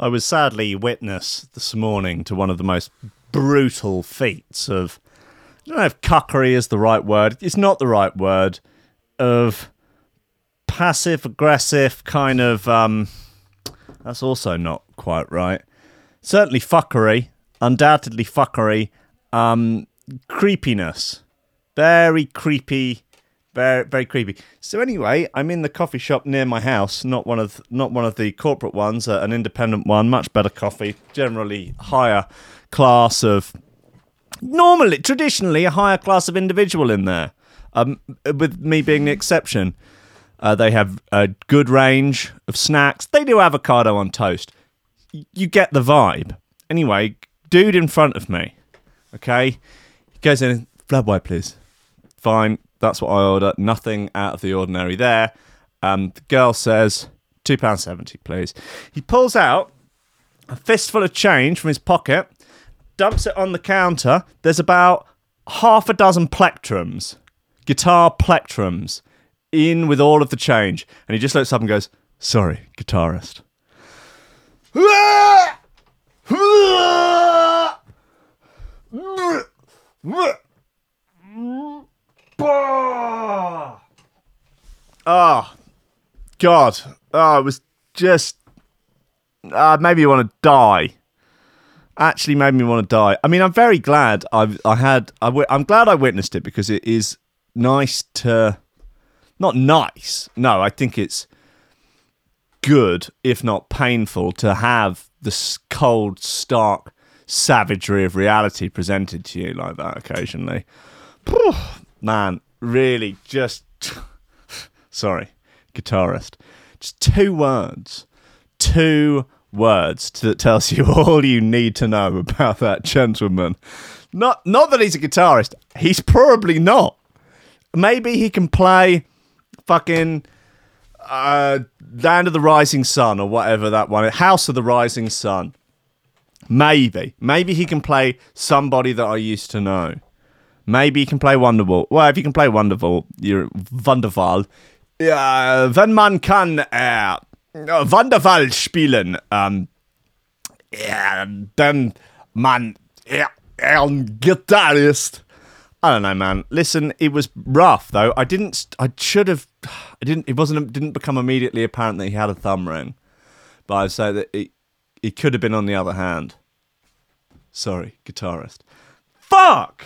I was sadly witness this morning to one of the most brutal feats of. I don't know if cuckery is the right word. It's not the right word. Of passive aggressive kind of. Um, that's also not quite right. Certainly fuckery. Undoubtedly fuckery. Um, creepiness. Very creepy very very creepy. So anyway, I'm in the coffee shop near my house, not one of not one of the corporate ones, uh, an independent one, much better coffee, generally higher class of normally traditionally a higher class of individual in there. Um, with me being the exception. Uh, they have a good range of snacks. They do avocado on toast. You get the vibe. Anyway, dude in front of me, okay, he goes in, flat white, please. Fine, that's what I order. Nothing out of the ordinary there. Um, the girl says, £2.70, please. He pulls out a fistful of change from his pocket, dumps it on the counter. There's about half a dozen plectrums, guitar plectrums, in with all of the change. And he just looks up and goes, Sorry, guitarist. Oh, God. Oh, it was just. Uh, maybe you want to die. Actually, made me want to die. I mean, I'm very glad I've I had. I w- I'm glad I witnessed it because it is nice to. Not nice. No, I think it's good, if not painful, to have the cold, stark savagery of reality presented to you like that occasionally man, really just sorry, guitarist. Just two words. Two words that tells you all you need to know about that gentleman. Not not that he's a guitarist. He's probably not. Maybe he can play fucking uh, Land of the Rising Sun or whatever that one. House of the Rising Sun. Maybe. Maybe he can play somebody that I used to know. Maybe you can play Wonderwall. Well, if you can play Wonderwall, you're Wonderwall. Ja, wenn man kann äh, Wonderwall spielen, ähm, ja, dann man ja, ein guitarist. I don't know, man. Listen, it was rough though. I didn't. I should have. I didn't. It wasn't. Didn't become immediately apparent that he had a thumb ring, but I'd say that it. It could have been on the other hand. Sorry, guitarist. Fuck.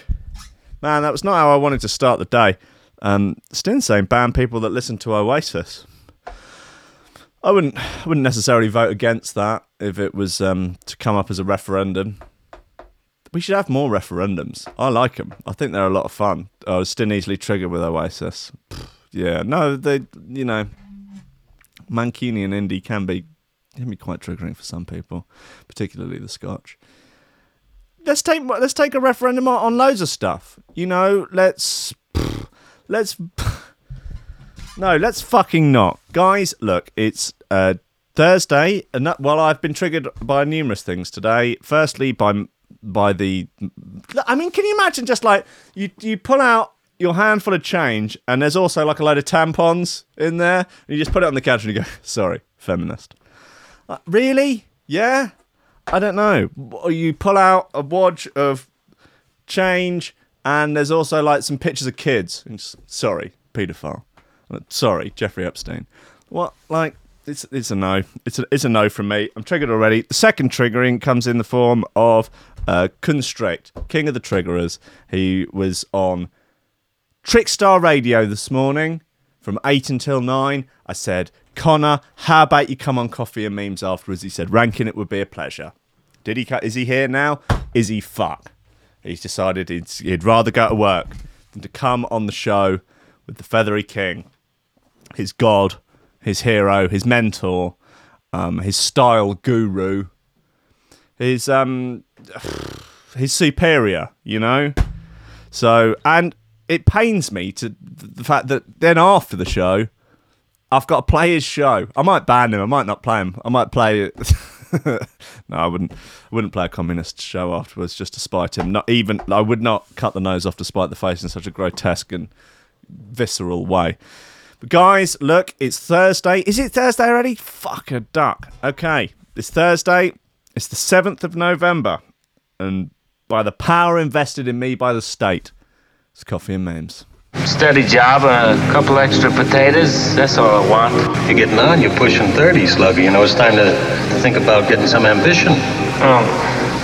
Man, that was not how I wanted to start the day. Um, saying ban people that listen to Oasis. I wouldn't, I wouldn't necessarily vote against that if it was um, to come up as a referendum. We should have more referendums. I like them. I think they're a lot of fun. I was still easily triggered with Oasis. Yeah, no, they, you know, Mancunian and indie can be can be quite triggering for some people, particularly the Scotch let's take let's take a referendum on, loads of stuff. You know, let's let's no, let's fucking not, guys. Look, it's uh, Thursday, and that, well, I've been triggered by numerous things today. Firstly, by by the, I mean, can you imagine just like you you pull out your handful of change, and there's also like a load of tampons in there, and you just put it on the couch and you go, sorry, feminist. Uh, really? Yeah. I don't know. You pull out a wad of change, and there's also like some pictures of kids. Sorry, paedophile. Uh, sorry, Jeffrey Epstein. What like? It's it's a no. It's a it's a no from me. I'm triggered already. The second triggering comes in the form of uh, Constrict, King of the Triggerers. He was on Trickstar Radio this morning from eight until nine. I said Connor, how about you come on Coffee and Memes afterwards? He said, ranking it would be a pleasure. Did he? cut? Is he here now? Is he fuck? He's decided he'd, he'd rather go to work than to come on the show with the Feathery King, his god, his hero, his mentor, um, his style guru, his um, his superior. You know. So and it pains me to the fact that then after the show I've got to play his show. I might ban him. I might not play him. I might play. no, I wouldn't. I wouldn't play a communist show afterwards just to spite him. Not even. I would not cut the nose off to spite the face in such a grotesque and visceral way. But guys, look, it's Thursday. Is it Thursday already? Fuck a duck. Okay, It's Thursday. It's the 7th of November. And by the power invested in me by the state, it's coffee and memes. Steady job a couple extra potatoes. That's all I want. You're getting on. You're pushing 30, Slugger. You know, it's time to, to think about getting some ambition. Oh,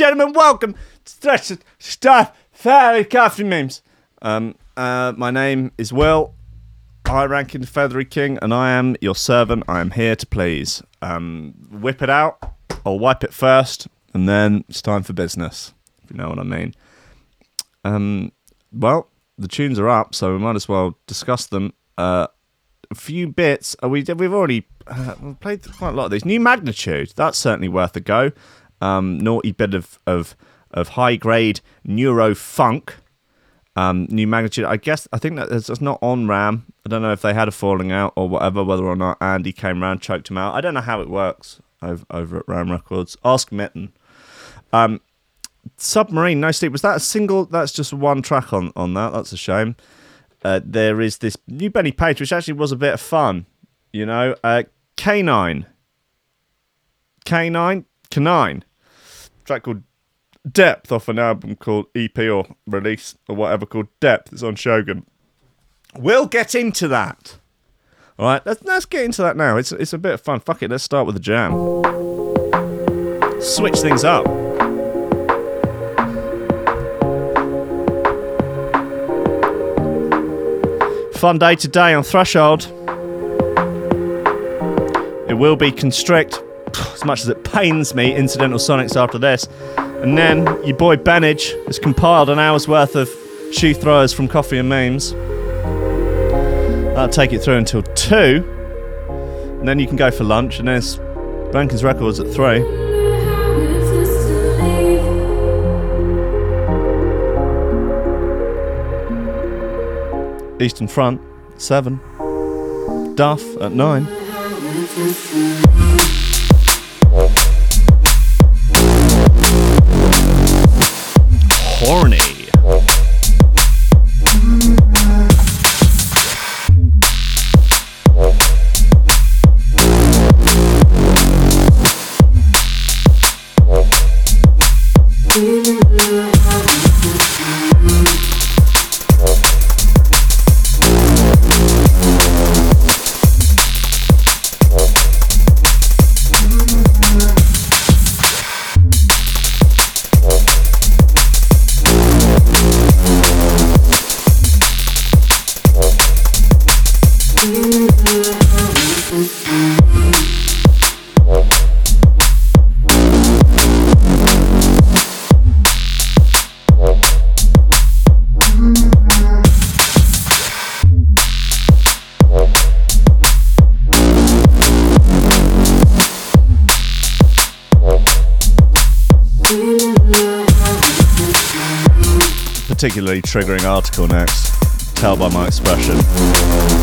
Gentlemen, welcome to Stuff Fairy Coffee Memes. Um, uh, my name is Will, i high ranking Feathery King, and I am your servant. I am here to please. Um, whip it out, or wipe it first, and then it's time for business, if you know what I mean. Um, well, the tunes are up, so we might as well discuss them. Uh, a few bits. Uh, we we've already uh, played quite a lot of these. New Magnitude. That's certainly worth a go. Um, naughty bit of of of high grade neuro funk. Um, new magnitude. I guess I think that it's, not on Ram. I don't know if they had a falling out or whatever. Whether or not Andy came round, choked him out. I don't know how it works over, over at Ram Records. Ask Mitten. Um, Submarine, no sleep. Was that a single? That's just one track on on that. That's a shame. Uh, there is this new Benny Page, which actually was a bit of fun. You know, uh, K9. K9? K9. Track called Depth off an album called EP or release or whatever called Depth. It's on Shogun. We'll get into that. All right, let's, let's get into that now. It's, it's a bit of fun. Fuck it, let's start with the jam. Switch things up. Fun day today on Threshold. It will be constrict, as much as it pains me, incidental sonics after this. And then your boy Benage has compiled an hour's worth of shoe throwers from Coffee and Memes. That'll take it through until 2. And then you can go for lunch, and there's Bankers Records at 3. Eastern Front, 7. Duff at 9. Triggering article next. Tell by my expression.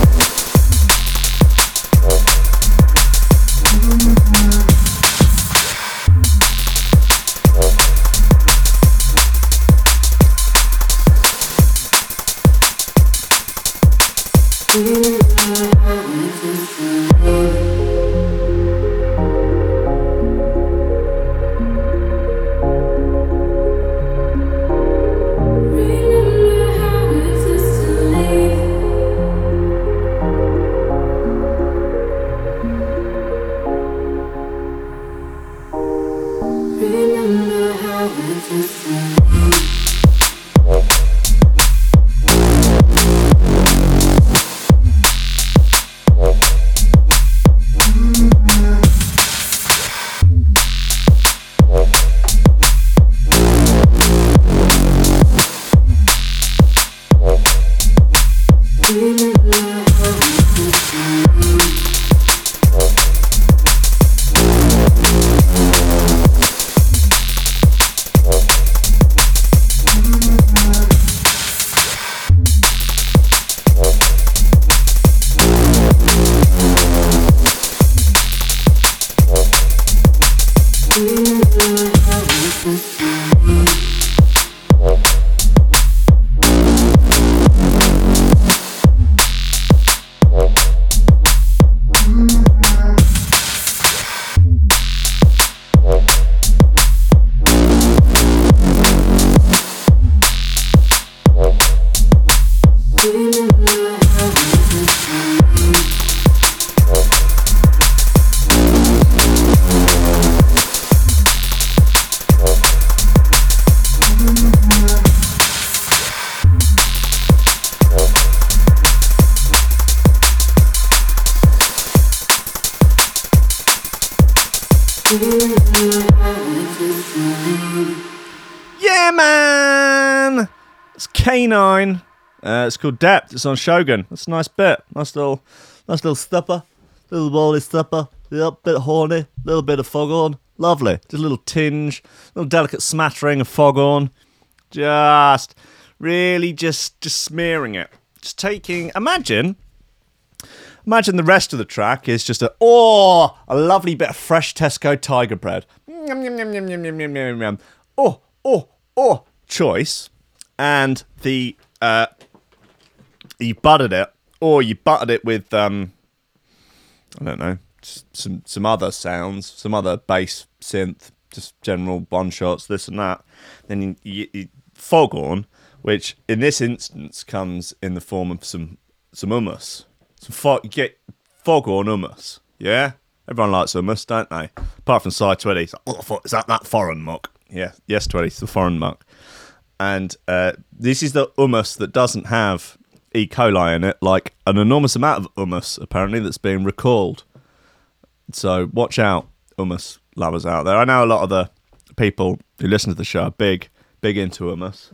29. Uh, it's called Depth. It's on Shogun. That's a nice bit. Nice little, nice little stepper, little wally stepper. Little bit horny, little bit of foghorn. Lovely. Just a little tinge, little delicate smattering of foghorn. Just really just just smearing it. Just taking. Imagine. Imagine the rest of the track is just a oh a lovely bit of fresh Tesco tiger bread. Oh oh oh choice and the uh, you buttered it, or you buttered it with um, I don't know, some some other sounds, some other bass synth, just general one shots, this and that. Then you, you, you foghorn, which in this instance comes in the form of some some hummus some fo- you get foghorn hummus. Yeah, everyone likes hummus, don't they? Apart from side twenty, like, oh, is that that foreign muck? Yeah, yes, twenty, it's the foreign muck. And uh, this is the hummus that doesn't have E. coli in it, like an enormous amount of hummus apparently that's being recalled. So watch out, hummus lovers out there. I know a lot of the people who listen to the show are big, big into hummus.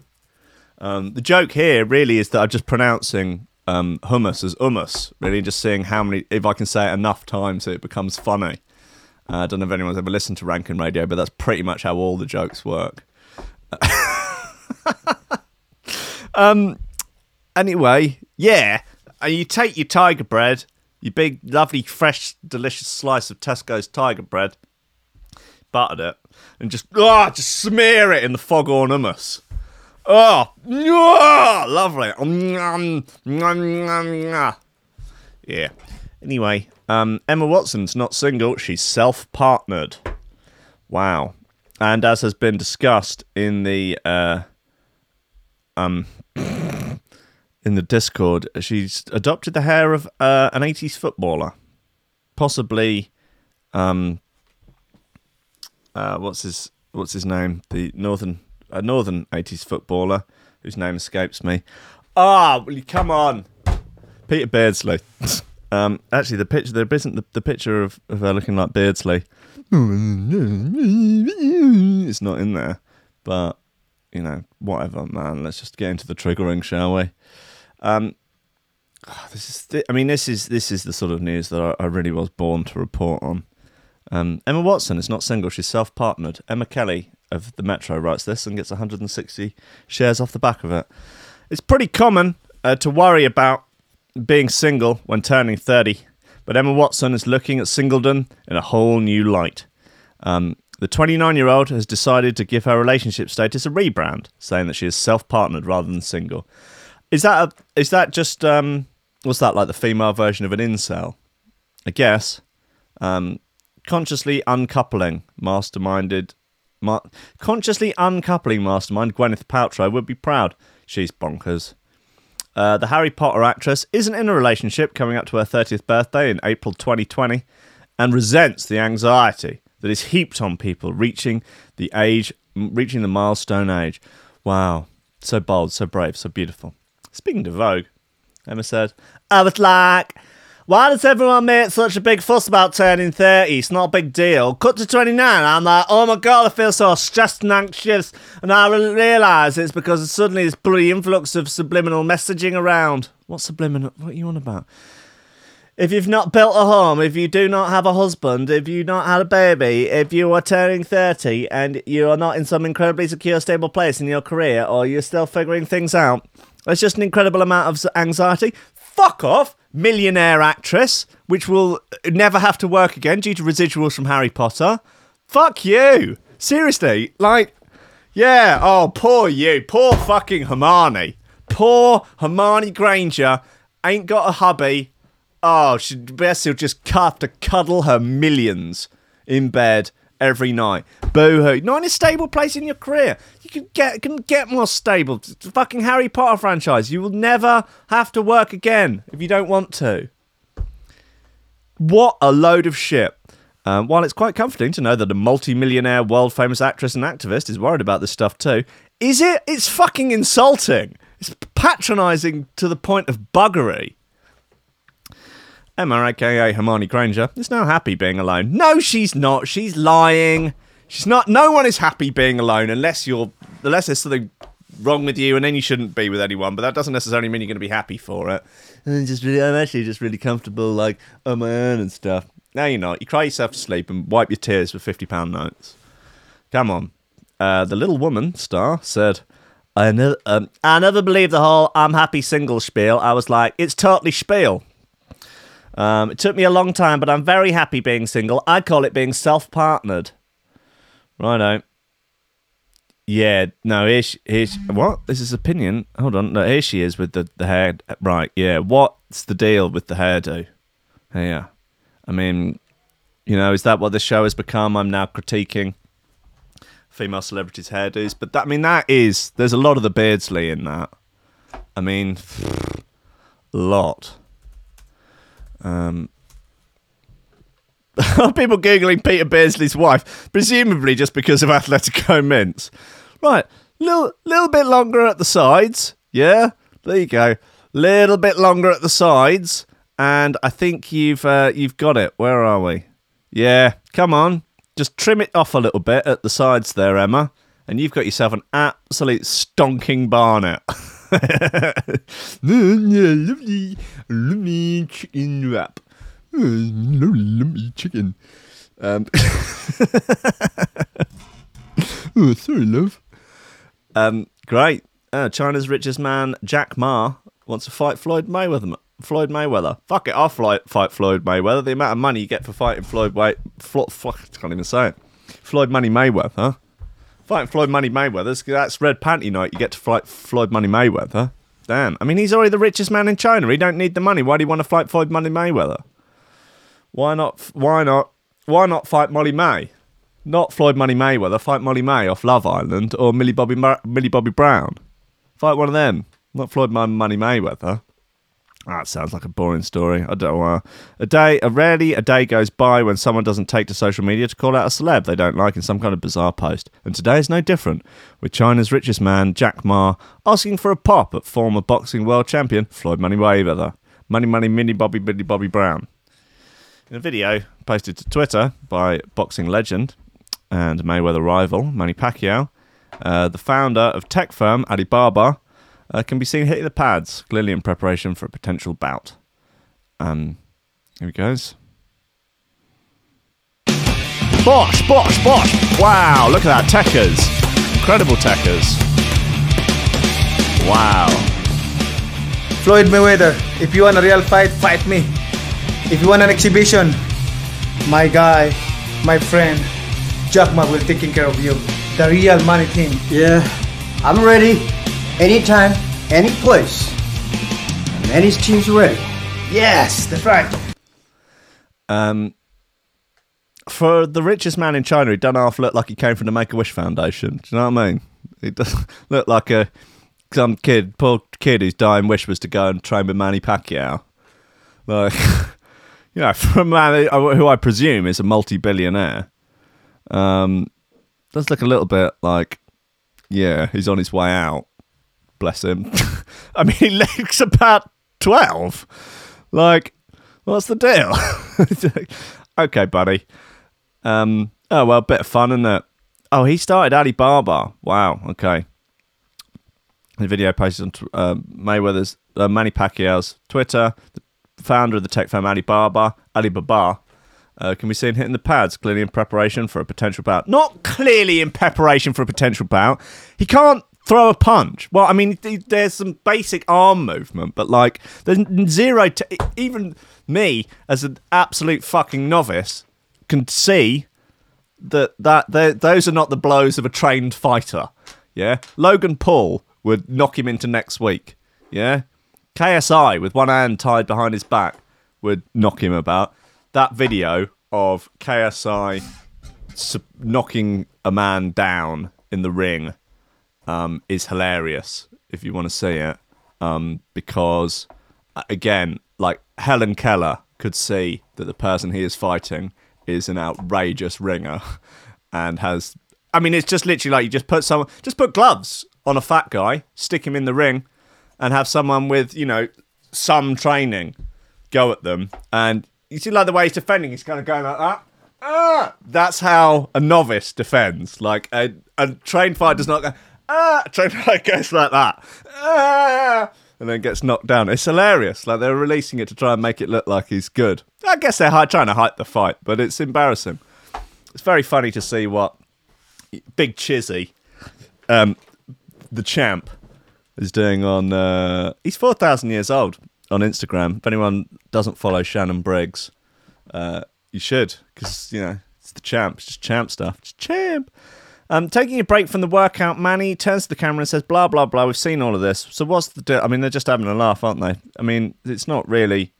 Um, the joke here really is that I'm just pronouncing um, hummus as hummus, really, just seeing how many, if I can say it enough times, it becomes funny. Uh, I don't know if anyone's ever listened to Rankin Radio, but that's pretty much how all the jokes work. um, anyway, yeah, and you take your tiger bread, your big, lovely, fresh, delicious slice of Tesco's tiger bread, buttered it, and just oh, just smear it in the foghorn hummus. Oh, ah, oh ah, lovely. Um, um, um, yeah. Anyway, um, Emma Watson's not single. She's self-partnered. Wow. And as has been discussed in the uh, um in the Discord, she's adopted the hair of uh, an 80s footballer, possibly um uh, what's his what's his name? The Northern a northern 80s footballer whose name escapes me. Ah, oh, will you come on? Peter Beardsley. um, actually, the picture there isn't the, the picture of, of her looking like Beardsley. It's not in there, but you know, whatever, man. Let's just get into the triggering, shall we? Um, this is, th- I mean, this is this is the sort of news that I, I really was born to report on. Um, Emma Watson is not single; she's self-partnered. Emma Kelly of the Metro writes this and gets 160 shares off the back of it. It's pretty common uh, to worry about being single when turning 30, but Emma Watson is looking at singledom in a whole new light. Um, the 29 year old has decided to give her relationship status a rebrand, saying that she is self partnered rather than single. Is that a, is that just um, what's that like the female version of an incel? I guess. Um, consciously uncoupling, masterminded Ma- consciously uncoupling mastermind Gwyneth Paltrow would be proud. She's bonkers. Uh, the Harry Potter actress isn't in a relationship coming up to her 30th birthday in April 2020 and resents the anxiety that is heaped on people reaching the age, reaching the milestone age. Wow. So bold, so brave, so beautiful. Speaking to Vogue, Emma said, I was like, why does everyone make such a big fuss about turning 30? It's not a big deal. Cut to 29, I'm like, oh my god, I feel so stressed and anxious. And I realise it's because suddenly this bloody influx of subliminal messaging around. What subliminal? What are you on about? If you've not built a home, if you do not have a husband, if you've not had a baby, if you are turning 30 and you are not in some incredibly secure, stable place in your career, or you're still figuring things out, it's just an incredible amount of anxiety. Fuck off! millionaire actress, which will uh, never have to work again due to residuals from Harry Potter. Fuck you. Seriously, like, yeah, oh, poor you. Poor fucking Hermione. Poor Hermione Granger ain't got a hubby. Oh, she best will just have to cuddle her millions in bed every night. Boo hoo. Not in a stable place in your career. You can get can get more stable. It's fucking Harry Potter franchise. You will never have to work again if you don't want to. What a load of shit. Um, while it's quite comforting to know that a multi-millionaire, world-famous actress and activist is worried about this stuff too, is it? It's fucking insulting. It's patronising to the point of buggery. Emma, aka Hermione Granger, is now happy being alone. No, she's not. She's lying. She's not. No one is happy being alone unless you're unless there's something wrong with you, and then you shouldn't be with anyone. But that doesn't necessarily mean you're going to be happy for it. And just really, I'm actually just really comfortable, like on my own and stuff. No, you're not. You cry yourself to sleep and wipe your tears with fifty pound notes. Come on. Uh, the little woman star said, "I never, um, I never believed the whole I'm happy single spiel. I was like, it's totally spiel." Um, it took me a long time, but I'm very happy being single. I call it being self partnered. Righto. Yeah, no, here she, here she, what? This is opinion. Hold on. No, here she is with the, the hair. Right, yeah. What's the deal with the hairdo? Yeah. I mean, you know, is that what the show has become? I'm now critiquing female celebrities' hairdos. But that, I mean, that is, there's a lot of the Beardsley in that. I mean, a lot. Um, people googling Peter Beardsley's wife, presumably just because of Athletico Mince. Right, little little bit longer at the sides. Yeah, there you go. Little bit longer at the sides, and I think you've uh, you've got it. Where are we? Yeah, come on, just trim it off a little bit at the sides there, Emma, and you've got yourself an absolute stonking barnet. lovely, lovely chicken wrap. Oh, lovely chicken. Um, oh, sorry, love. Um, great. Uh, China's richest man, Jack Ma, wants to fight Floyd Mayweather. Floyd Mayweather. Fuck it, I'll fight, fight Floyd Mayweather. The amount of money you get for fighting Floyd Way, Flo, fuck, I can't even say it. Floyd Money Mayweather, huh? Fighting Floyd Money Mayweather, that's red panty night. You get to fight Floyd Money Mayweather. Damn. I mean, he's already the richest man in China. He don't need the money. Why do you want to fight Floyd Money Mayweather? Why not? Why not? Why not fight Molly-Mae? Not Floyd Money Mayweather. Fight Molly-Mae off Love Island or Millie Bobby Mar- Millie Bobby Brown. Fight one of them. Not Floyd Money Mayweather. That sounds like a boring story. I don't know. A day, a rarely a day goes by when someone doesn't take to social media to call out a celeb they don't like in some kind of bizarre post. And today is no different, with China's richest man, Jack Ma, asking for a pop at former boxing world champion Floyd Money Mayweather. Money, money, mini Bobby, Billy Bobby Brown. In a video posted to Twitter by boxing legend and Mayweather rival Manny Pacquiao, uh, the founder of tech firm Alibaba uh, can be seen hitting the pads, clearly in preparation for a potential bout. Um, here he goes. Bosh, bosh, bosh! Wow, look at that, techers. Incredible techers. Wow. Floyd Mayweather, if you want a real fight, fight me. If you want an exhibition, my guy, my friend, Jack Ma will taking care of you. The real money thing. Yeah, I'm ready. Anytime, any place. And Manny's team's ready. Yes, that's right. Um, for the richest man in China, he doesn't half look like he came from the Make a Wish Foundation. Do you know what I mean? He doesn't look like a some kid, poor kid whose dying wish was to go and train with Manny Pacquiao. Like, you know, for a man who I presume is a multi-billionaire, um, does look a little bit like, yeah, he's on his way out. Bless him. I mean, he looks about twelve. Like, what's the deal? okay, buddy. Um, oh well, bit of fun, isn't it? Oh, he started Alibaba. Wow. Okay. The video posted on uh, Mayweather's uh, Manny Pacquiao's Twitter. The founder of the tech firm Alibaba, Alibaba, uh, can be seen hitting the pads, clearly in preparation for a potential bout. Not clearly in preparation for a potential bout. He can't throw a punch. Well, I mean, there's some basic arm movement, but like, there's zero. T- even me, as an absolute fucking novice, can see that that those are not the blows of a trained fighter. Yeah, Logan Paul would knock him into next week. Yeah, KSI with one hand tied behind his back would knock him about. That video of KSI knocking a man down in the ring um, is hilarious if you want to see it. Um, because again, like Helen Keller could see that the person he is fighting is an outrageous ringer and has. I mean, it's just literally like you just put someone, just put gloves on a fat guy, stick him in the ring, and have someone with you know some training go at them, and you see like the way he's defending, he's kind of going like that. Ah! That's how a novice defends. Like a, a trained fighter does not go. Ah! A trained fighter goes like that. Ah! And then gets knocked down. It's hilarious. Like they're releasing it to try and make it look like he's good. I guess they're trying to hype the fight, but it's embarrassing. It's very funny to see what Big Chizzy, um, the champ, is doing on. Uh, he's four thousand years old on Instagram. If anyone doesn't follow Shannon Briggs, uh, you should because you know it's the champ. It's just champ stuff. It's champ. Um, taking a break from the workout, Manny turns to the camera and says, "Blah blah blah. We've seen all of this. So what's the? deal? I mean, they're just having a laugh, aren't they? I mean, it's not really."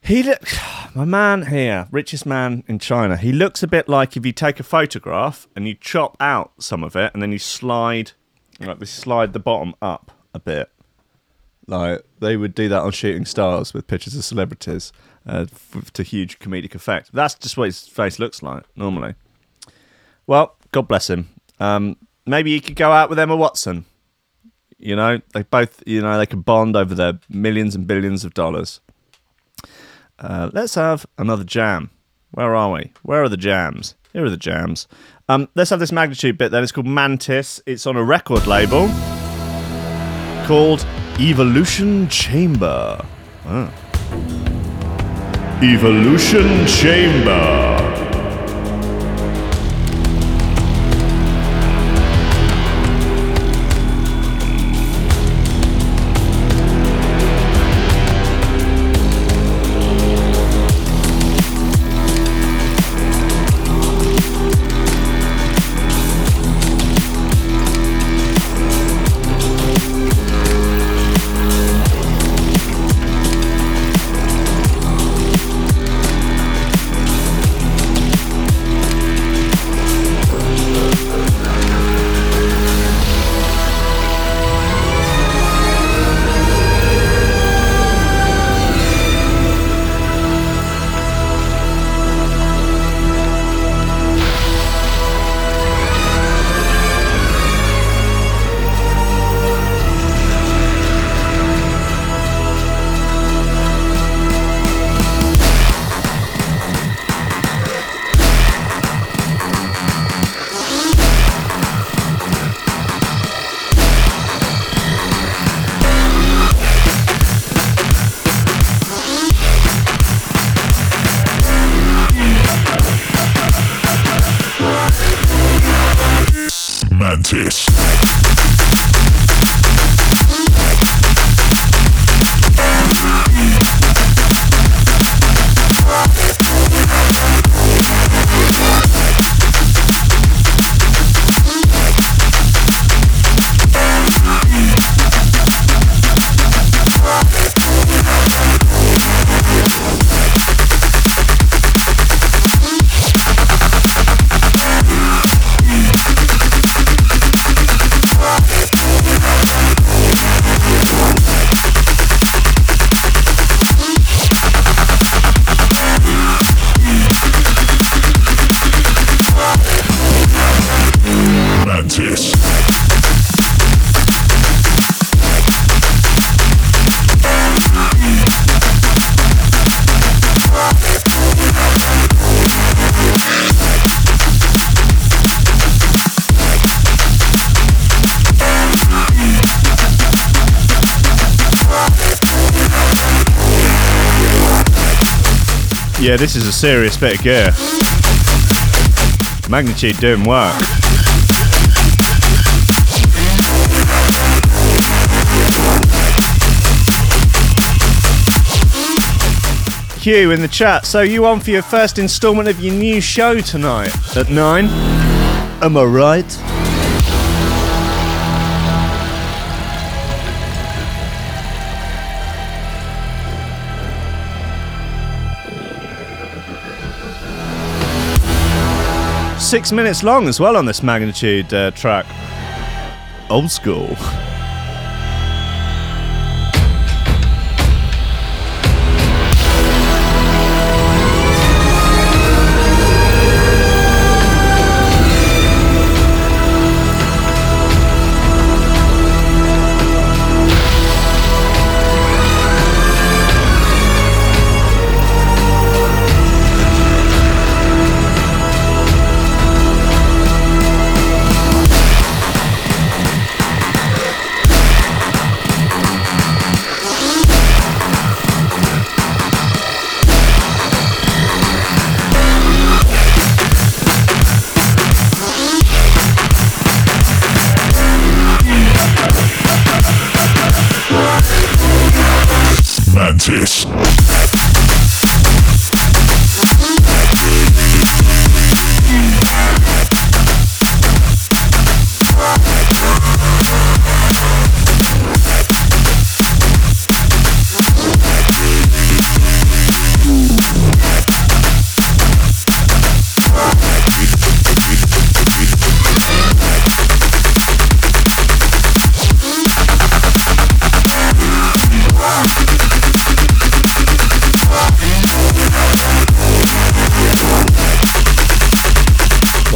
He look, my man here, richest man in China. He looks a bit like if you take a photograph and you chop out some of it and then you slide, like this, slide the bottom up a bit. Like they would do that on Shooting Stars with pictures of celebrities uh, f- to huge comedic effect. That's just what his face looks like normally. Well, God bless him. Um, maybe he could go out with Emma Watson. You know, they both, you know, they could bond over their millions and billions of dollars. Uh, let's have another jam. Where are we? Where are the jams? Here are the jams. Um, let's have this magnitude bit then. It's called Mantis. It's on a record label called Evolution Chamber. Ah. Evolution Chamber. Yeah, this is a serious bit of gear. Magnitude doing work. Hugh in the chat. So you on for your first instalment of your new show tonight at nine? Am I right? Six minutes long as well on this magnitude uh, track. Old school.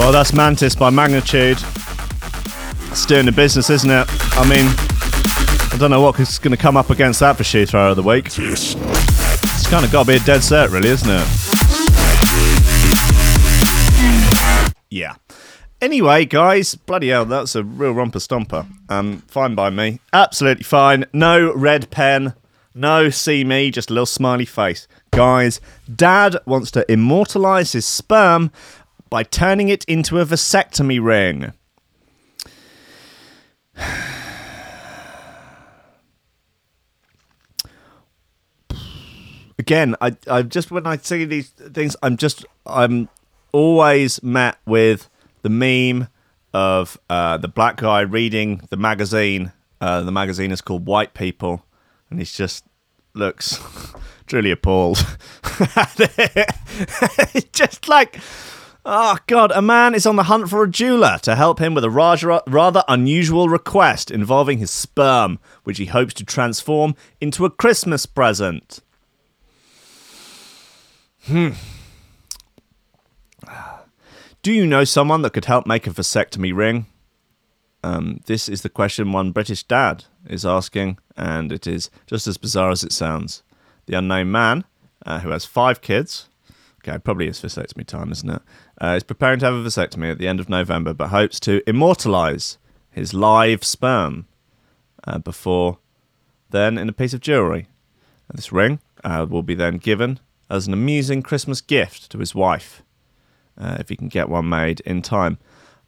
Well, that's Mantis by Magnitude. It's doing the business, isn't it? I mean, I don't know what's going to come up against that for Shoe Thrower of the Week. It's kind of got to be a dead cert, really, isn't it? Yeah. Anyway, guys, bloody hell, that's a real romper stomper. Um, fine by me. Absolutely fine. No red pen. No see me, just a little smiley face. Guys, Dad wants to immortalize his sperm by turning it into a vasectomy ring. Again, I, I just when I see these things, I'm just I'm always met with the meme of uh, the black guy reading the magazine. Uh, the magazine is called White People, and he's just looks truly appalled. just like, oh god, a man is on the hunt for a jeweler to help him with a rather, unusual request involving his sperm, which he hopes to transform into a Christmas present. Hmm. Do you know someone that could help make a vasectomy ring? Um, this is the question one British dad is asking, and it is just as bizarre as it sounds. The unknown man, uh, who has five kids, okay, probably is vasectomy time, isn't it? Uh, is preparing to have a vasectomy at the end of November, but hopes to immortalise his live sperm uh, before then in a piece of jewellery. And this ring uh, will be then given as an amusing Christmas gift to his wife, uh, if he can get one made in time.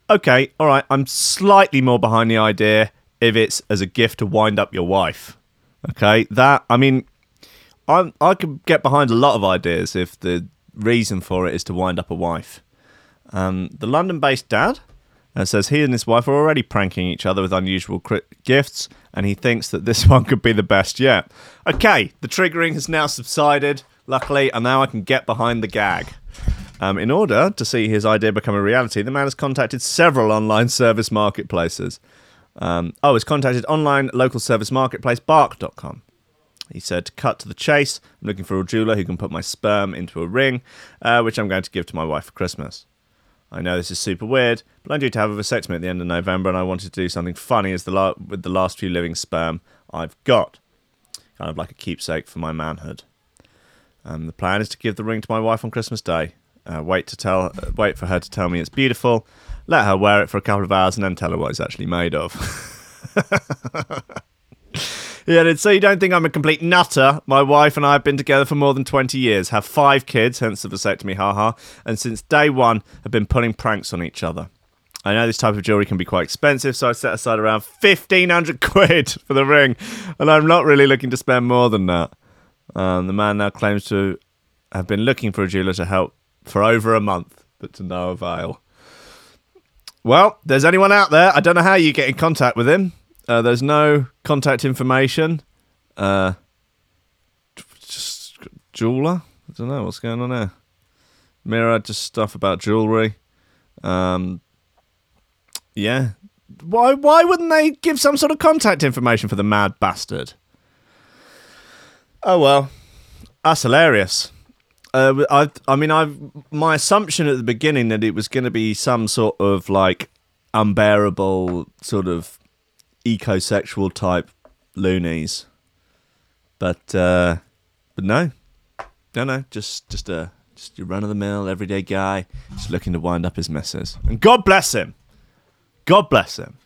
Okay, all right, I'm slightly more behind the idea if it's as a gift to wind up your wife. Okay, that, I mean, I, I could get behind a lot of ideas if the reason for it is to wind up a wife. Um, the London based dad uh, says he and his wife are already pranking each other with unusual cri- gifts, and he thinks that this one could be the best yet. Okay, the triggering has now subsided, luckily, and now I can get behind the gag. Um, in order to see his idea become a reality, the man has contacted several online service marketplaces. Um, oh, he's contacted online local service marketplace bark.com. He said, cut to the chase, I'm looking for a jeweler who can put my sperm into a ring, uh, which I'm going to give to my wife for Christmas. I know this is super weird, but I'm due to have a vasectomy at the end of November, and I wanted to do something funny as the la- with the last few living sperm I've got, kind of like a keepsake for my manhood. Um, the plan is to give the ring to my wife on Christmas Day. Uh, wait to tell, uh, wait for her to tell me it's beautiful. Let her wear it for a couple of hours, and then tell her what it's actually made of. Yeah, so you don't think I'm a complete nutter? My wife and I have been together for more than 20 years, have five kids, hence the vasectomy, haha, and since day one have been pulling pranks on each other. I know this type of jewelry can be quite expensive, so I set aside around 1500 quid for the ring, and I'm not really looking to spend more than that. Um, the man now claims to have been looking for a jeweler to help for over a month, but to no avail. Well, there's anyone out there. I don't know how you get in contact with him. Uh, there's no contact information. Uh, just jeweler. I don't know what's going on there. Mirror, just stuff about jewelry. Um, yeah. Why? Why wouldn't they give some sort of contact information for the mad bastard? Oh well, that's hilarious. Uh, I, I mean, I, my assumption at the beginning that it was going to be some sort of like unbearable sort of ecosexual type loonies, but uh, but no, no, no, just just a just your run of the mill everyday guy, just looking to wind up his missus. And God bless him. God bless him.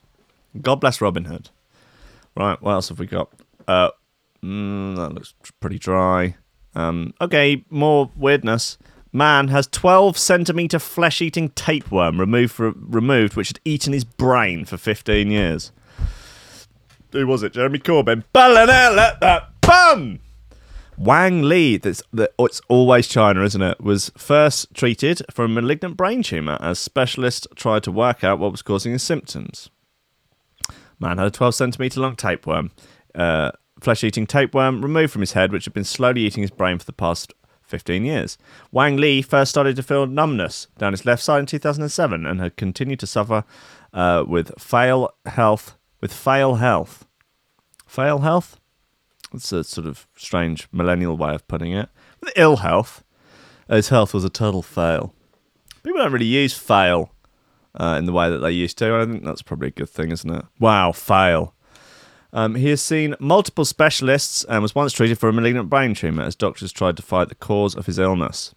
God bless Robin Hood. Right, what else have we got? Uh, mm, that looks pretty dry. Um, okay, more weirdness. Man has 12 centimeter flesh eating tapeworm removed, for, removed, which had eaten his brain for 15 years. Who was it? Jeremy Corbyn. Ballanella, that bum! Wang Li, that's that, oh, it's always China, isn't it? Was first treated for a malignant brain tumor as specialists tried to work out what was causing his symptoms. Man had a 12 centimeter long tapeworm, uh, flesh eating tapeworm removed from his head, which had been slowly eating his brain for the past 15 years. Wang Li first started to feel numbness down his left side in 2007 and had continued to suffer uh, with fail health. With fail health. Fail health? That's a sort of strange millennial way of putting it. With ill health. His health was a total fail. People don't really use fail uh, in the way that they used to. I think that's probably a good thing, isn't it? Wow, fail. Um, he has seen multiple specialists and was once treated for a malignant brain tumor as doctors tried to fight the cause of his illness.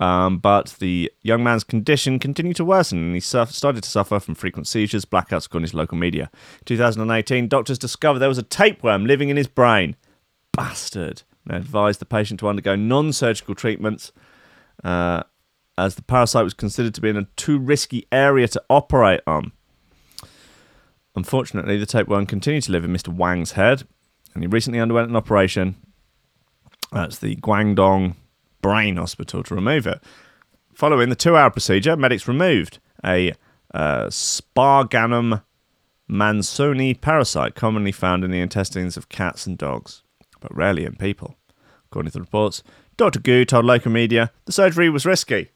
Um, but the young man's condition continued to worsen and he started to suffer from frequent seizures, blackouts, according to local media. 2018, doctors discovered there was a tapeworm living in his brain. Bastard. They advised the patient to undergo non surgical treatments uh, as the parasite was considered to be in a too risky area to operate on. Unfortunately, the tapeworm continued to live in Mr. Wang's head, and he recently underwent an operation That's the Guangdong Brain Hospital to remove it. Following the two hour procedure, medics removed a uh, Sparganum mansoni parasite commonly found in the intestines of cats and dogs, but rarely in people. According to the reports, Dr. Gu told local media the surgery was risky.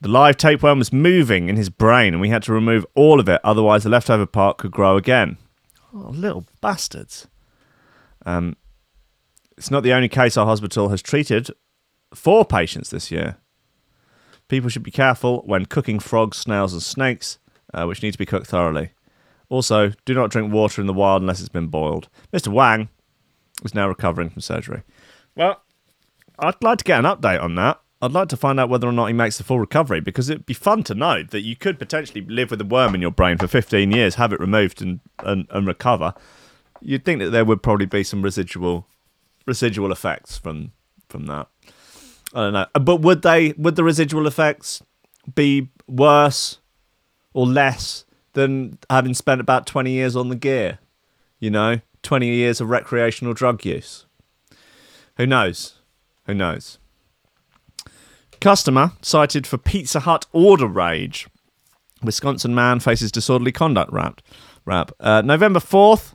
The live tapeworm was moving in his brain, and we had to remove all of it, otherwise, the leftover part could grow again. Oh, little bastards. Um, it's not the only case our hospital has treated four patients this year. People should be careful when cooking frogs, snails, and snakes, uh, which need to be cooked thoroughly. Also, do not drink water in the wild unless it's been boiled. Mr. Wang is now recovering from surgery. Well, I'd like to get an update on that. I'd like to find out whether or not he makes the full recovery because it'd be fun to know that you could potentially live with a worm in your brain for 15 years, have it removed, and, and, and recover. You'd think that there would probably be some residual residual effects from from that. I don't know, but would they would the residual effects be worse or less than having spent about 20 years on the gear? You know, 20 years of recreational drug use. Who knows? Who knows? Customer cited for Pizza Hut order rage. Wisconsin man faces disorderly conduct rap. rap. Uh, November 4th,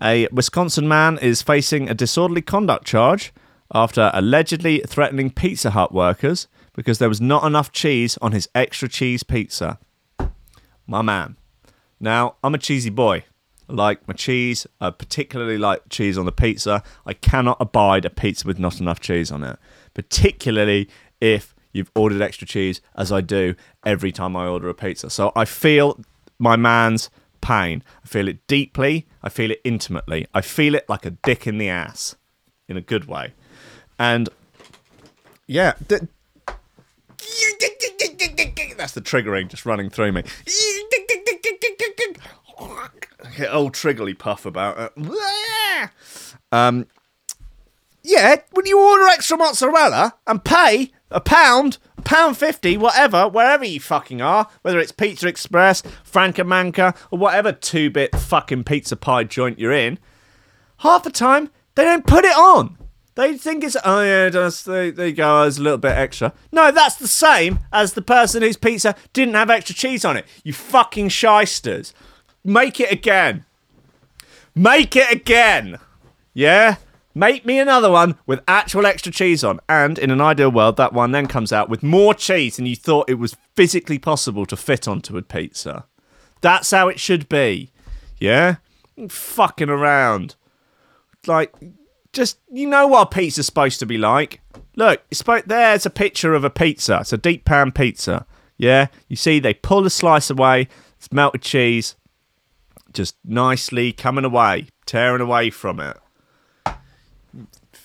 a Wisconsin man is facing a disorderly conduct charge after allegedly threatening Pizza Hut workers because there was not enough cheese on his extra cheese pizza. My man. Now, I'm a cheesy boy. I like my cheese. I particularly like cheese on the pizza. I cannot abide a pizza with not enough cheese on it, particularly if you've ordered extra cheese, as I do every time I order a pizza. So I feel my man's pain. I feel it deeply. I feel it intimately. I feel it like a dick in the ass in a good way. And yeah, th- that's the triggering just running through me. Old triggly puff about it. Um, yeah, when you order extra mozzarella and pay a pound, a pound fifty, whatever, wherever you fucking are, whether it's Pizza Express, Franco Manca, or whatever two bit fucking pizza pie joint you're in, half the time they don't put it on. They think it's oh yeah, just there, there you go, oh, there's a little bit extra. No, that's the same as the person whose pizza didn't have extra cheese on it. You fucking shysters. Make it again. Make it again. Yeah? Make me another one with actual extra cheese on. And in an ideal world, that one then comes out with more cheese than you thought it was physically possible to fit onto a pizza. That's how it should be. Yeah? Fucking around. Like, just, you know what a pizza's supposed to be like. Look, it's there's a picture of a pizza. It's a deep pan pizza. Yeah? You see, they pull the slice away, it's melted cheese, just nicely coming away, tearing away from it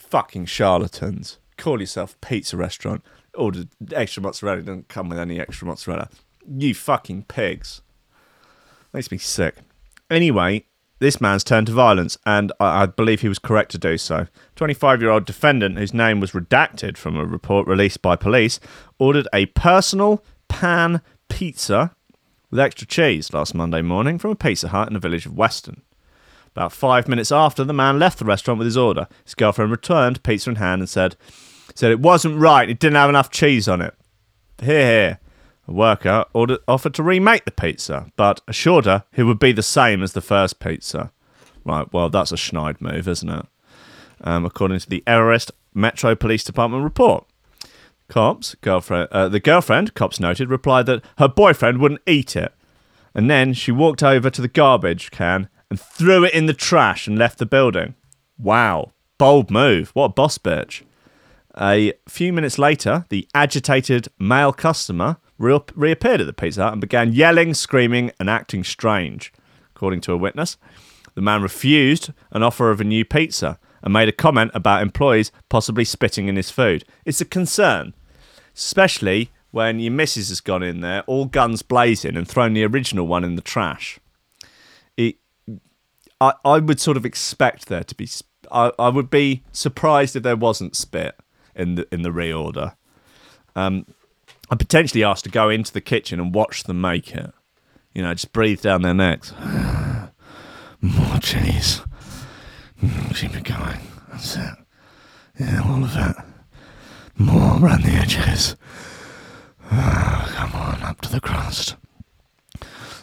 fucking charlatans. Call yourself a pizza restaurant. Ordered extra mozzarella, doesn't come with any extra mozzarella. You fucking pigs. Makes me sick. Anyway, this man's turned to violence, and I, I believe he was correct to do so. 25 year old defendant, whose name was redacted from a report released by police, ordered a personal pan pizza with extra cheese last Monday morning from a Pizza Hut in the village of Weston. About five minutes after, the man left the restaurant with his order. His girlfriend returned, pizza in hand, and said, said it wasn't right. It didn't have enough cheese on it. Here, here. A worker ordered, offered to remake the pizza, but assured her it would be the same as the first pizza. Right, well, that's a schneid move, isn't it? Um, according to the Everest Metro Police Department report. Cops, girlfriend, uh, the girlfriend, cops noted, replied that her boyfriend wouldn't eat it. And then she walked over to the garbage can and threw it in the trash and left the building. Wow, bold move. What a boss bitch. A few minutes later, the agitated male customer re- reappeared at the Pizza Hut and began yelling, screaming, and acting strange. According to a witness, the man refused an offer of a new pizza and made a comment about employees possibly spitting in his food. It's a concern, especially when your missus has gone in there, all guns blazing, and thrown the original one in the trash. It, I, I would sort of expect there to be. I, I would be surprised if there wasn't spit in the in the reorder. Um, I potentially asked to go into the kitchen and watch them make it. You know, just breathe down their necks. More cheese. Mm, Keep it going. That's it. Yeah, all of it. More around the edges. Ah, come on, up to the crust.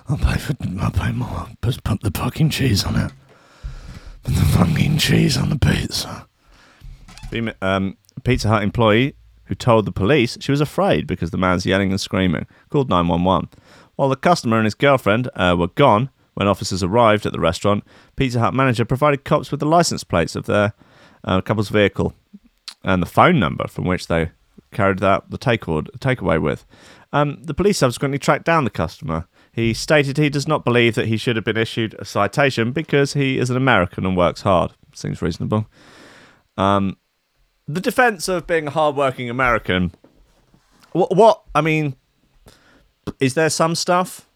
I'll pay for. I'll pay more. Just put the fucking cheese on it. Put the fucking cheese on the pizza. Um, Pizza Hut employee who told the police she was afraid because the man's yelling and screaming called 911. While the customer and his girlfriend uh, were gone when officers arrived at the restaurant, Pizza Hut manager provided cops with the license plates of their uh, couple's vehicle and the phone number from which they carried out the takeaway, takeaway with. Um, the police subsequently tracked down the customer. He stated he does not believe that he should have been issued a citation because he is an American and works hard. Seems reasonable. Um, the defense of being a hardworking American. What, what? I mean, is there some stuff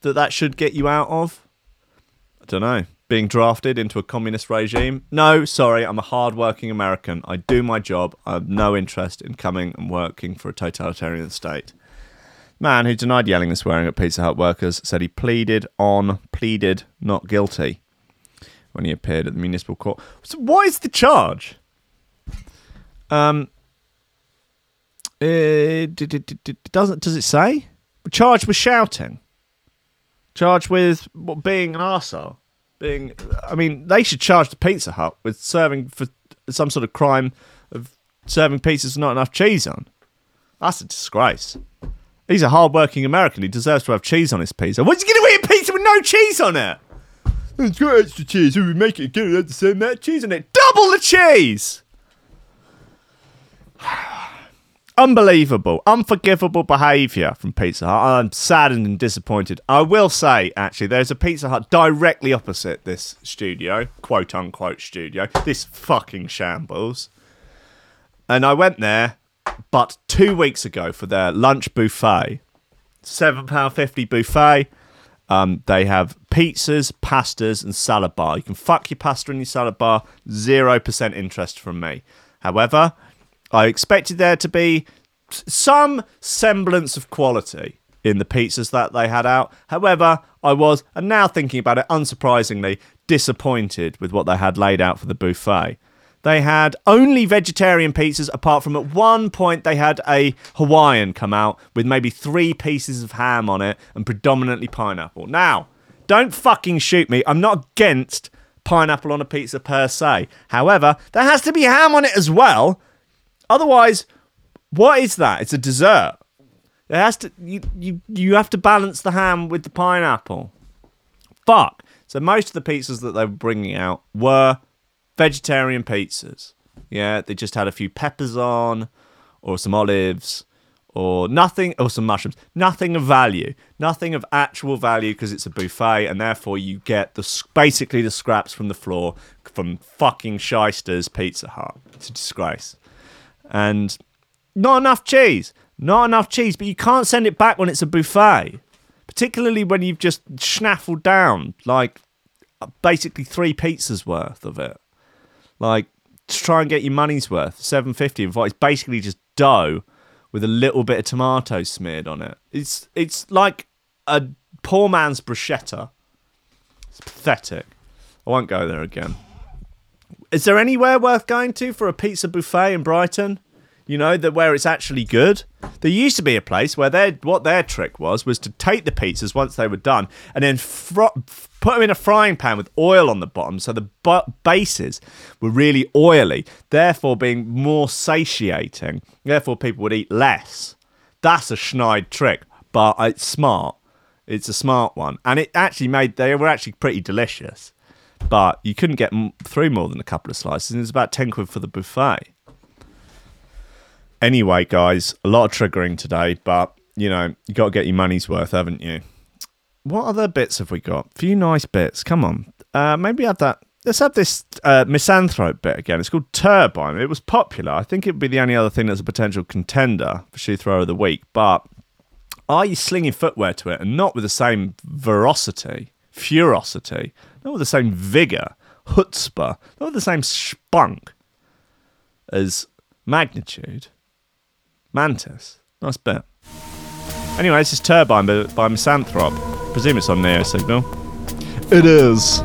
that that should get you out of? I don't know. Being drafted into a communist regime? No, sorry, I'm a hardworking American. I do my job. I have no interest in coming and working for a totalitarian state. Man who denied yelling and swearing at Pizza Hut workers said he pleaded on, pleaded not guilty when he appeared at the municipal court. So what is the charge? Um, uh, d- d- doesn't does it say? Charged with shouting. Charged with what, being an arsehole. Being, I mean, they should charge the Pizza Hut with serving for some sort of crime of serving pizzas with not enough cheese on. That's a disgrace. He's a hard-working American. He deserves to have cheese on his pizza. What's he going to eat a pizza with no cheese on it? It's got extra cheese. We make it again. Have the same amount of cheese on it. Double the cheese. Unbelievable, unforgivable behaviour from Pizza Hut. I'm saddened and disappointed. I will say, actually, there's a Pizza Hut directly opposite this studio, quote unquote studio. This fucking shambles. And I went there, but two weeks ago for their lunch buffet, seven pound fifty buffet. Um, they have pizzas, pastas, and salad bar. You can fuck your pasta and your salad bar. Zero percent interest from me. However, I expected there to be some semblance of quality in the pizzas that they had out. However, I was, and now thinking about it, unsurprisingly, disappointed with what they had laid out for the buffet. They had only vegetarian pizzas, apart from at one point they had a Hawaiian come out with maybe three pieces of ham on it and predominantly pineapple. Now, don't fucking shoot me. I'm not against pineapple on a pizza per se. However, there has to be ham on it as well. Otherwise, what is that? It's a dessert. It has to you you you have to balance the ham with the pineapple. Fuck. So most of the pizzas that they were bringing out were vegetarian pizzas. Yeah, they just had a few peppers on, or some olives, or nothing, or some mushrooms. Nothing of value. Nothing of actual value because it's a buffet, and therefore you get the basically the scraps from the floor from fucking Shyster's Pizza Hut. It's a disgrace and not enough cheese. Not enough cheese, but you can't send it back when it's a buffet, particularly when you've just snaffled down like uh, basically three pizzas worth of it. Like to try and get your money's worth, seven fifty. It's basically just dough with a little bit of tomato smeared on it. It's it's like a poor man's bruschetta. It's pathetic. I won't go there again. Is there anywhere worth going to for a pizza buffet in Brighton? You know that where it's actually good. There used to be a place where their what their trick was was to take the pizzas once they were done and then fr- put them in a frying pan with oil on the bottom, so the bases were really oily, therefore being more satiating. Therefore, people would eat less. That's a schneid trick, but it's smart. It's a smart one, and it actually made they were actually pretty delicious. But you couldn't get through more than a couple of slices, and it was about ten quid for the buffet. Anyway, guys, a lot of triggering today, but you know you got to get your money's worth, haven't you? What other bits have we got? A few nice bits. Come on, uh, maybe have that. Let's have this uh, misanthrope bit again. It's called Turbine. It was popular. I think it would be the only other thing that's a potential contender for shoe thrower of the week. But are you slinging footwear to it and not with the same veracity, furosity, not with the same vigor, chutzpah, not with the same spunk as magnitude? Mantis. Nice bit. Anyway, this is Turbine by, by Misanthrope. presume it's on Neo Signal. It is.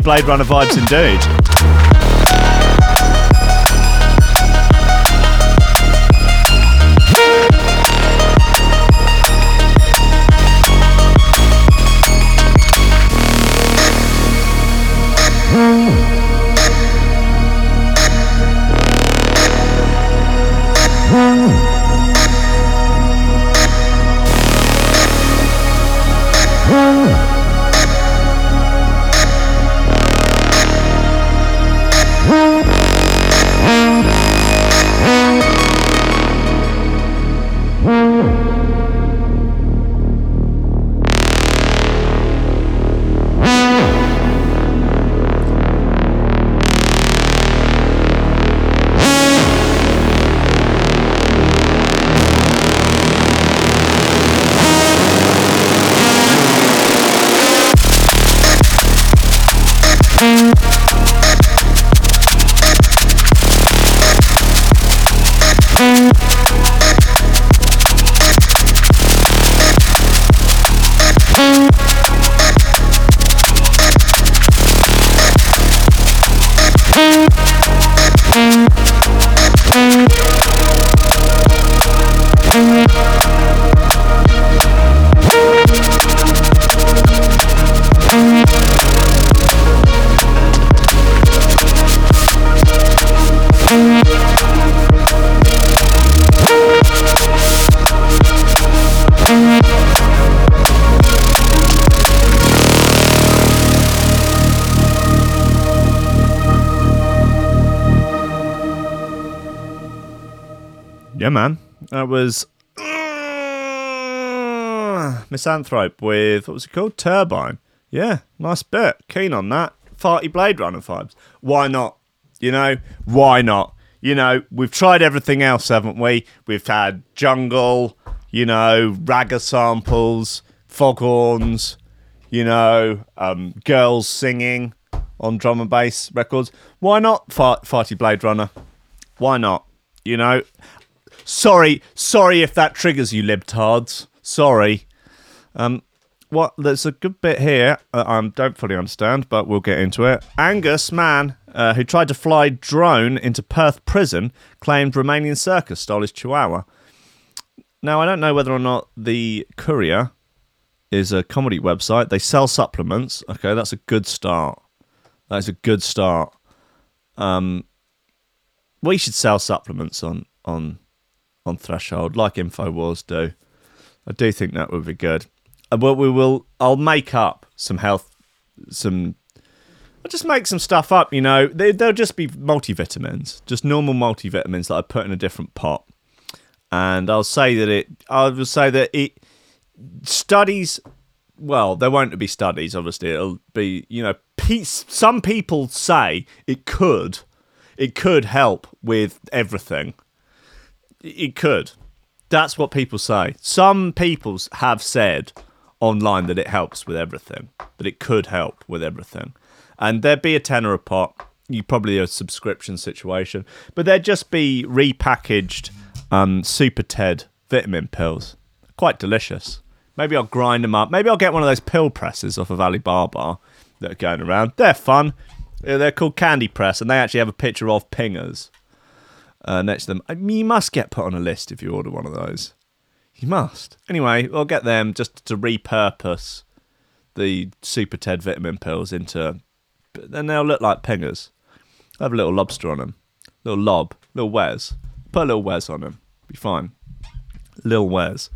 Blade Runner vibes indeed. Was Misanthrope with what was it called? Turbine. Yeah, nice bit. Keen on that. Farty Blade Runner vibes. Why not? You know, why not? You know, we've tried everything else, haven't we? We've had jungle, you know, ragga samples, foghorns, you know, um, girls singing on drum and bass records. Why not Fart- Farty Blade Runner? Why not? You know, sorry, sorry if that triggers you libtards. Sorry. Um, what? There's a good bit here. Uh, I don't fully understand, but we'll get into it. Angus man, uh, who tried to fly drone into Perth prison, claimed Romanian circus stole his chihuahua. Now I don't know whether or not the Courier is a comedy website. They sell supplements. Okay, that's a good start. That's a good start. Um, we should sell supplements on on on Threshold, like Infowars do. I do think that would be good. Uh, Well, we will. I'll make up some health, some. I'll just make some stuff up. You know, they, they'll just be multivitamins, just normal multivitamins that I put in a different pot, and I'll say that it. I will say that it studies. Well, there won't be studies. Obviously, it'll be you know. Pe- some people say it could, it could help with everything. It could. That's what people say. Some people have said online that it helps with everything, that it could help with everything. And there'd be a tenner a pot, you probably a subscription situation, but there'd just be repackaged um, Super Ted vitamin pills. Quite delicious. Maybe I'll grind them up. Maybe I'll get one of those pill presses off of Alibaba that are going around. They're fun. They're called Candy Press, and they actually have a picture of pingers uh, next to them. I mean, you must get put on a list if you order one of those. You must. Anyway, I'll get them just to repurpose the Super Ted vitamin pills into. Then they'll look like pingers. Have a little lobster on them. Little lob. Little Wes. Put a little Wes on them. Be fine. Lil Wes.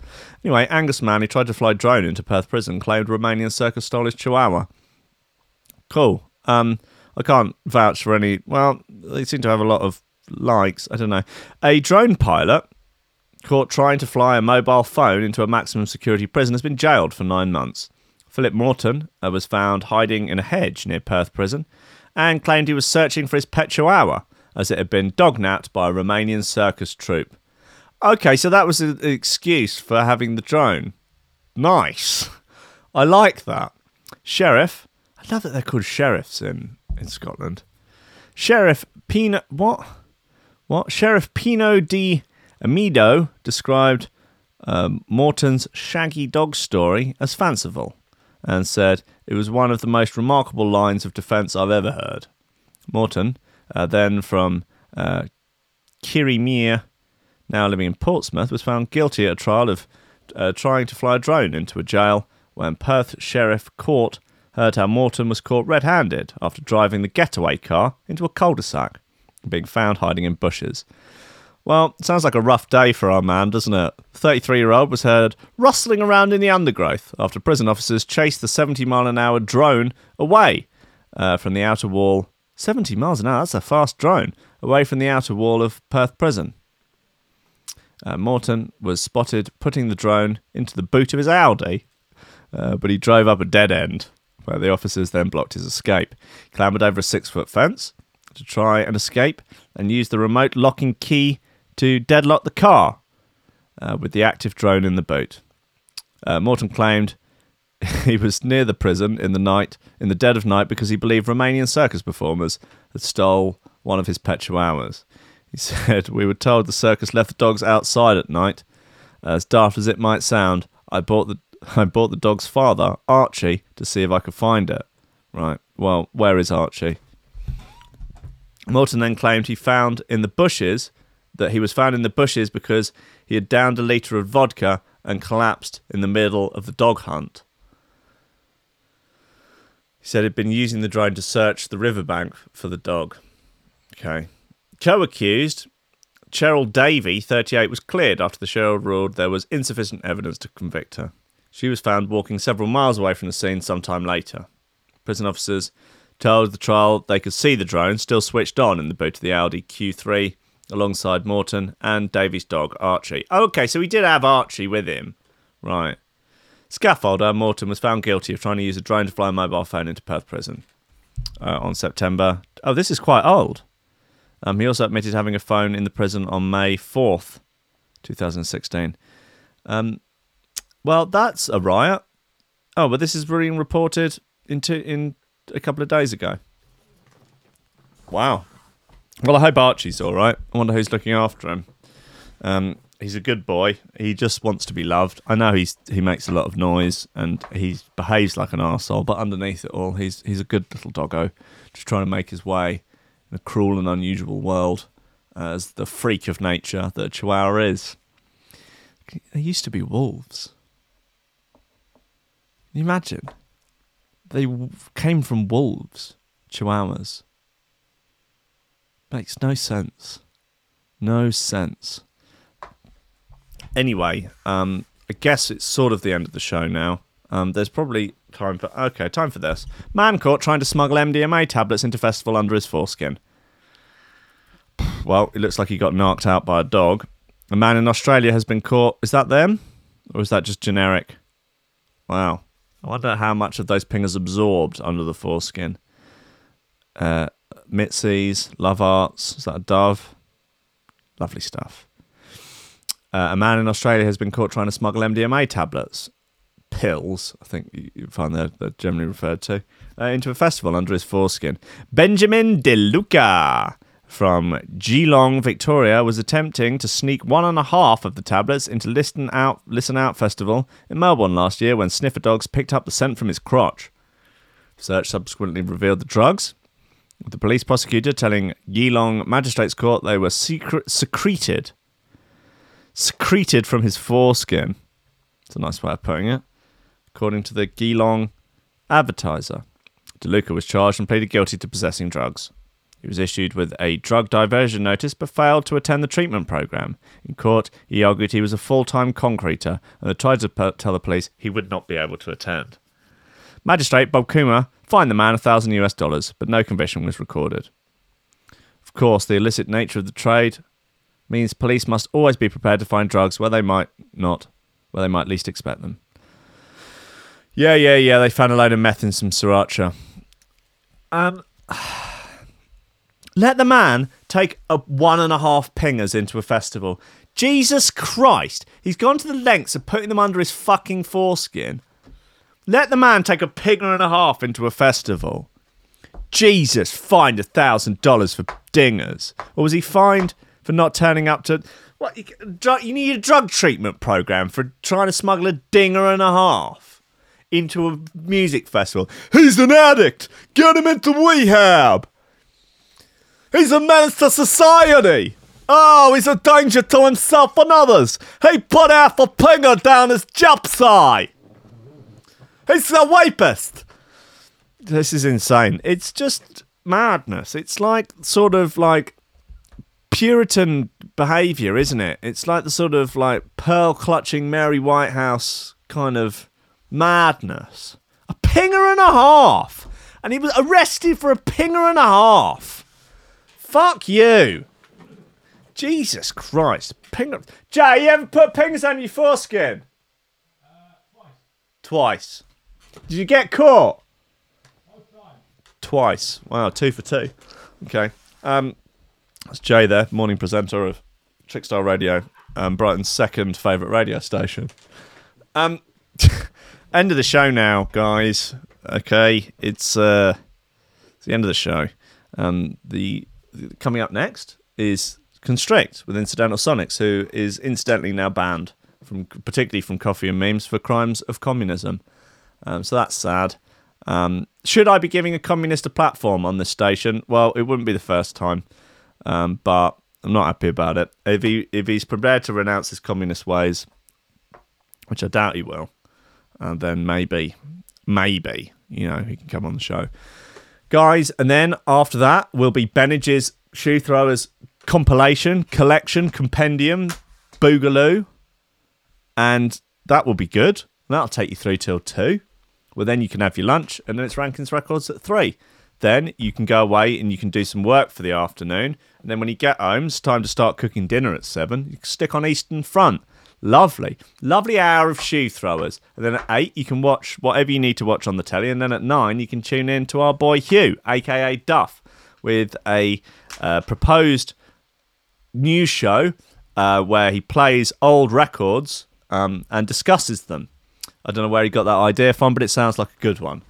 Anyway, Angus man who tried to fly drone into Perth prison claimed Romanian circus stole his chihuahua. Cool. Um, I can't vouch for any. Well, they seem to have a lot of likes. I don't know. A drone pilot caught trying to fly a mobile phone into a maximum security prison has been jailed for nine months. Philip Morton uh, was found hiding in a hedge near Perth prison and claimed he was searching for his pet chihuahua as it had been dognapped by a Romanian circus troupe. Okay, so that was an excuse for having the drone. Nice. I like that. Sheriff. I love that they're called sheriffs in, in Scotland. Sheriff Peanut. What? What? Sheriff Pino Di Emidio described um, Morton's shaggy dog story as fanciful and said it was one of the most remarkable lines of defence I've ever heard. Morton, uh, then from uh, now living in Portsmouth, was found guilty at a trial of uh, trying to fly a drone into a jail when Perth Sheriff Court heard how Morton was caught red handed after driving the getaway car into a cul de sac, being found hiding in bushes. Well, sounds like a rough day for our man, doesn't it? 33 year old was heard rustling around in the undergrowth after prison officers chased the 70 mile an hour drone away uh, from the outer wall. 70 miles an hour, that's a fast drone, away from the outer wall of Perth prison. Uh, Morton was spotted putting the drone into the boot of his Audi, uh, but he drove up a dead end where the officers then blocked his escape. Clambered over a six foot fence to try and escape and use the remote locking key to deadlock the car uh, with the active drone in the boat. Uh, Morton claimed he was near the prison in the night, in the dead of night, because he believed Romanian circus performers had stole one of his pet chihuahuas. He said, "We were told the circus left the dogs outside at night. As daft as it might sound, I bought the I bought the dog's father, Archie, to see if I could find it. Right. Well, where is Archie? Morton then claimed he found in the bushes that he was found in the bushes because he had downed a litre of vodka and collapsed in the middle of the dog hunt. He said he'd been using the drone to search the riverbank for the dog. Okay. Co accused, Cheryl Davey, 38, was cleared after the sheriff ruled there was insufficient evidence to convict her. She was found walking several miles away from the scene sometime later. Prison officers told the trial they could see the drone still switched on in the boot of the Audi Q3 alongside Morton and Davey's dog Archie. Okay, so he did have Archie with him. Right. Scaffolder Morton was found guilty of trying to use a drone to fly a mobile phone into Perth prison uh, on September. Oh, this is quite old. Um, he also admitted having a phone in the prison on May 4th, 2016. Um, well, that's a riot. Oh, but this is being reported into in a couple of days ago. Wow. Well, I hope Archie's all right. I wonder who's looking after him. Um, he's a good boy. He just wants to be loved. I know he's he makes a lot of noise and he behaves like an arsehole, but underneath it all, he's he's a good little doggo, just trying to make his way in a cruel and unusual world as the freak of nature that Chihuahua is. They used to be wolves. Can you imagine? They came from wolves, Chihuahuas. Makes no sense. No sense. Anyway, um, I guess it's sort of the end of the show now. Um, there's probably time for okay, time for this. Man caught trying to smuggle MDMA tablets into festival under his foreskin. Well, it looks like he got knocked out by a dog. A man in Australia has been caught. Is that them, or is that just generic? Wow. I wonder how much of those pingers absorbed under the foreskin. Uh, Mitzi's, Love Arts, is that a dove? Lovely stuff. Uh, a man in Australia has been caught trying to smuggle MDMA tablets, pills, I think you find they're, they're generally referred to, uh, into a festival under his foreskin. Benjamin De Luca from Geelong, Victoria, was attempting to sneak one and a half of the tablets into Listen Out, Listen Out Festival in Melbourne last year when sniffer dogs picked up the scent from his crotch. Search subsequently revealed the drugs, the police prosecutor telling Geelong Magistrates Court they were secret- secreted secreted from his foreskin. It's a nice way of putting it. According to the Geelong Advertiser, DeLuca was charged and pleaded guilty to possessing drugs. He was issued with a drug diversion notice but failed to attend the treatment program. In court, he argued he was a full time concreter and tried to tell the police he would not be able to attend. Magistrate Bob Coomer fined the man a thousand US dollars, but no conviction was recorded. Of course, the illicit nature of the trade means police must always be prepared to find drugs where they might not, where they might least expect them. Yeah, yeah, yeah. They found a load of meth in some sriracha. Um, let the man take a one and a half pingers into a festival. Jesus Christ! He's gone to the lengths of putting them under his fucking foreskin. Let the man take a pinger and a half into a festival. Jesus, fined a thousand dollars for dingers, or was he fined for not turning up to? What you, you need a drug treatment program for trying to smuggle a dinger and a half into a music festival. He's an addict. Get him into rehab. He's a menace to society. Oh, he's a danger to himself and others. He put half a pinger down his japsai. He's a rapist. This is insane. It's just madness. It's like sort of like Puritan behaviour, isn't it? It's like the sort of like pearl clutching Mary Whitehouse kind of madness. A pinger and a half. And he was arrested for a pinger and a half. Fuck you. Jesus Christ. Pinger. Jay, you ever put pings on your foreskin? twice. Did you get caught? Twice. Wow, two for two. Okay. Um, that's Jay there, morning presenter of Trickstar Radio, um, Brighton's second favourite radio station. Um, end of the show now, guys. Okay, it's uh, it's the end of the show. Um, the coming up next is Constrict with Incidental Sonics, who is incidentally now banned from particularly from Coffee and Memes for crimes of communism. Um, so that's sad. Um, should I be giving a communist a platform on this station? Well, it wouldn't be the first time, um, but I'm not happy about it. If he if he's prepared to renounce his communist ways, which I doubt he will, uh, then maybe, maybe you know he can come on the show, guys. And then after that will be Bennage's shoe throwers compilation collection compendium boogaloo, and that will be good. That'll take you through till two. Well, then you can have your lunch, and then it's Rankins Records at three. Then you can go away and you can do some work for the afternoon. And then when you get home, it's time to start cooking dinner at seven. You can stick on Eastern Front. Lovely, lovely hour of shoe throwers. And then at eight, you can watch whatever you need to watch on the telly. And then at nine, you can tune in to our boy Hugh, aka Duff, with a uh, proposed news show uh, where he plays old records um, and discusses them. I don't know where he got that idea from, but it sounds like a good one.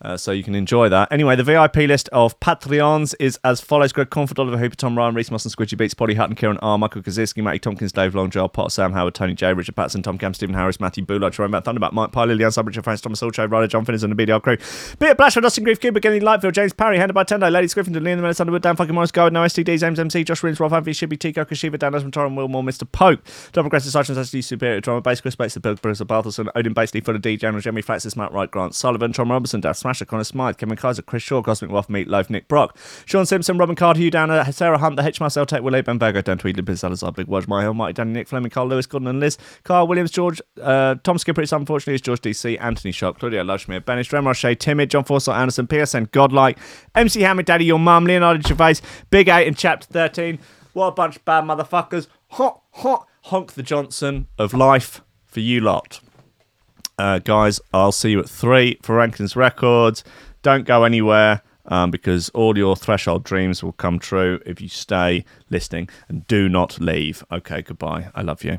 Uh, so you can enjoy that. Anyway, the VIP list of Patreons is as follows: Greg Comfort, Oliver Hooper, Tom Ryan, Reese Moss and Squidgy Beats, Polly Hutton, Kieran R, Michael Kaczynski, Matty Tompkins, Dave Long, Joel Potter, Sam Howard, Tony J, Richard Patson, Tom Cam, Stephen Harris, Matthew Bullard, Jerome Matt Thunderback, Mike Pye, Lillian Sub, Richard Francis, Thomas Ulcho, Ryder, John Finners, and the BDR crew. Peter Blashford, Dustin Grief, Cuba, Kenny Lightfield, James Parry, Handed by Tendo, Lady Ladies Griffin, Liam Menace, Underwood, Dan fucking Morris, Gold, No STDs, James MC, Josh Rins, Rob Anthony, Shibby, Tico, Kashiva, Dan Desmond, Torren, Wilmore, Mr. Pope, Double Aggressive Sergeant, SD Superior, Drama Bass, Chris Bates, The Bill, Bruce Barthelson, Odin Basley, Fuller D, General, Jeremy Francis, Matt Wright, Grant Sullivan, Tom Robertson, Daff Smasher, Connor Smythe, Kevin Kaiser, Chris Shaw, Cosmic Waff, Meat Loaf, Nick Brock, Sean Simpson, Robin Card, Hugh Downer, Sarah Hunt, The Hitch, Marcel Tech, Willie, Ben Berger, Dan Tweedley, Ben Salazar, Big Wodge, My Hill, Danny, Nick Fleming, Carl Lewis, Gordon and Liz, Carl Williams, George, uh, Tom Skipper, it's unfortunately is George DC, Anthony Shock, Claudia Lushmere, Benish, Rem Roche, Timid, John Forsyth, Anderson, PSN, Godlike, MC Hammer, Daddy, Your Mum, Leonardo Gervais, Big 8 in Chapter 13. What a bunch of bad motherfuckers. Hot, hot, honk the Johnson of life for you lot. Uh, guys, I'll see you at three for Rankins Records. Don't go anywhere um, because all your threshold dreams will come true if you stay listening and do not leave. Okay, goodbye. I love you.